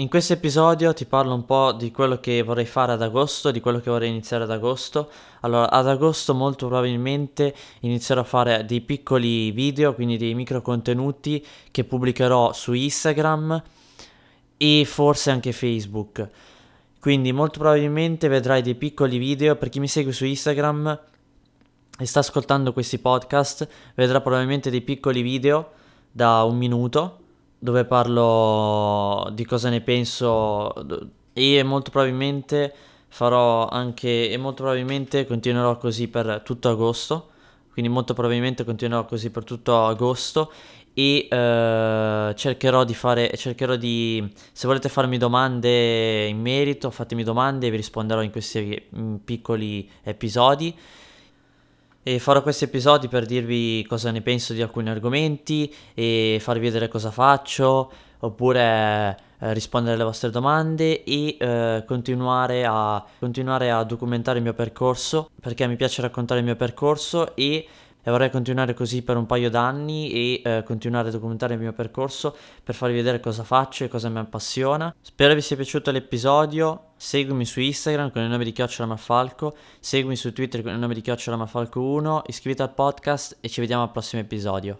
In questo episodio ti parlo un po' di quello che vorrei fare ad agosto, di quello che vorrei iniziare ad agosto. Allora, ad agosto molto probabilmente inizierò a fare dei piccoli video, quindi dei micro contenuti che pubblicherò su Instagram e forse anche Facebook. Quindi molto probabilmente vedrai dei piccoli video, per chi mi segue su Instagram e sta ascoltando questi podcast, vedrà probabilmente dei piccoli video da un minuto dove parlo di cosa ne penso e molto probabilmente farò anche e molto probabilmente continuerò così per tutto agosto quindi molto probabilmente continuerò così per tutto agosto e eh, cercherò di fare cercherò di se volete farmi domande in merito fatemi domande e vi risponderò in questi piccoli episodi e farò questi episodi per dirvi cosa ne penso di alcuni argomenti e farvi vedere cosa faccio, oppure eh, rispondere alle vostre domande e eh, continuare, a, continuare a documentare il mio percorso, perché mi piace raccontare il mio percorso e e vorrei continuare così per un paio d'anni e eh, continuare a documentare il mio percorso per farvi vedere cosa faccio e cosa mi appassiona. Spero vi sia piaciuto l'episodio, seguimi su Instagram con il nome di Chiocciola Maffalco, seguimi su Twitter con il nome di Chiocciola Maffalco 1, iscriviti al podcast e ci vediamo al prossimo episodio.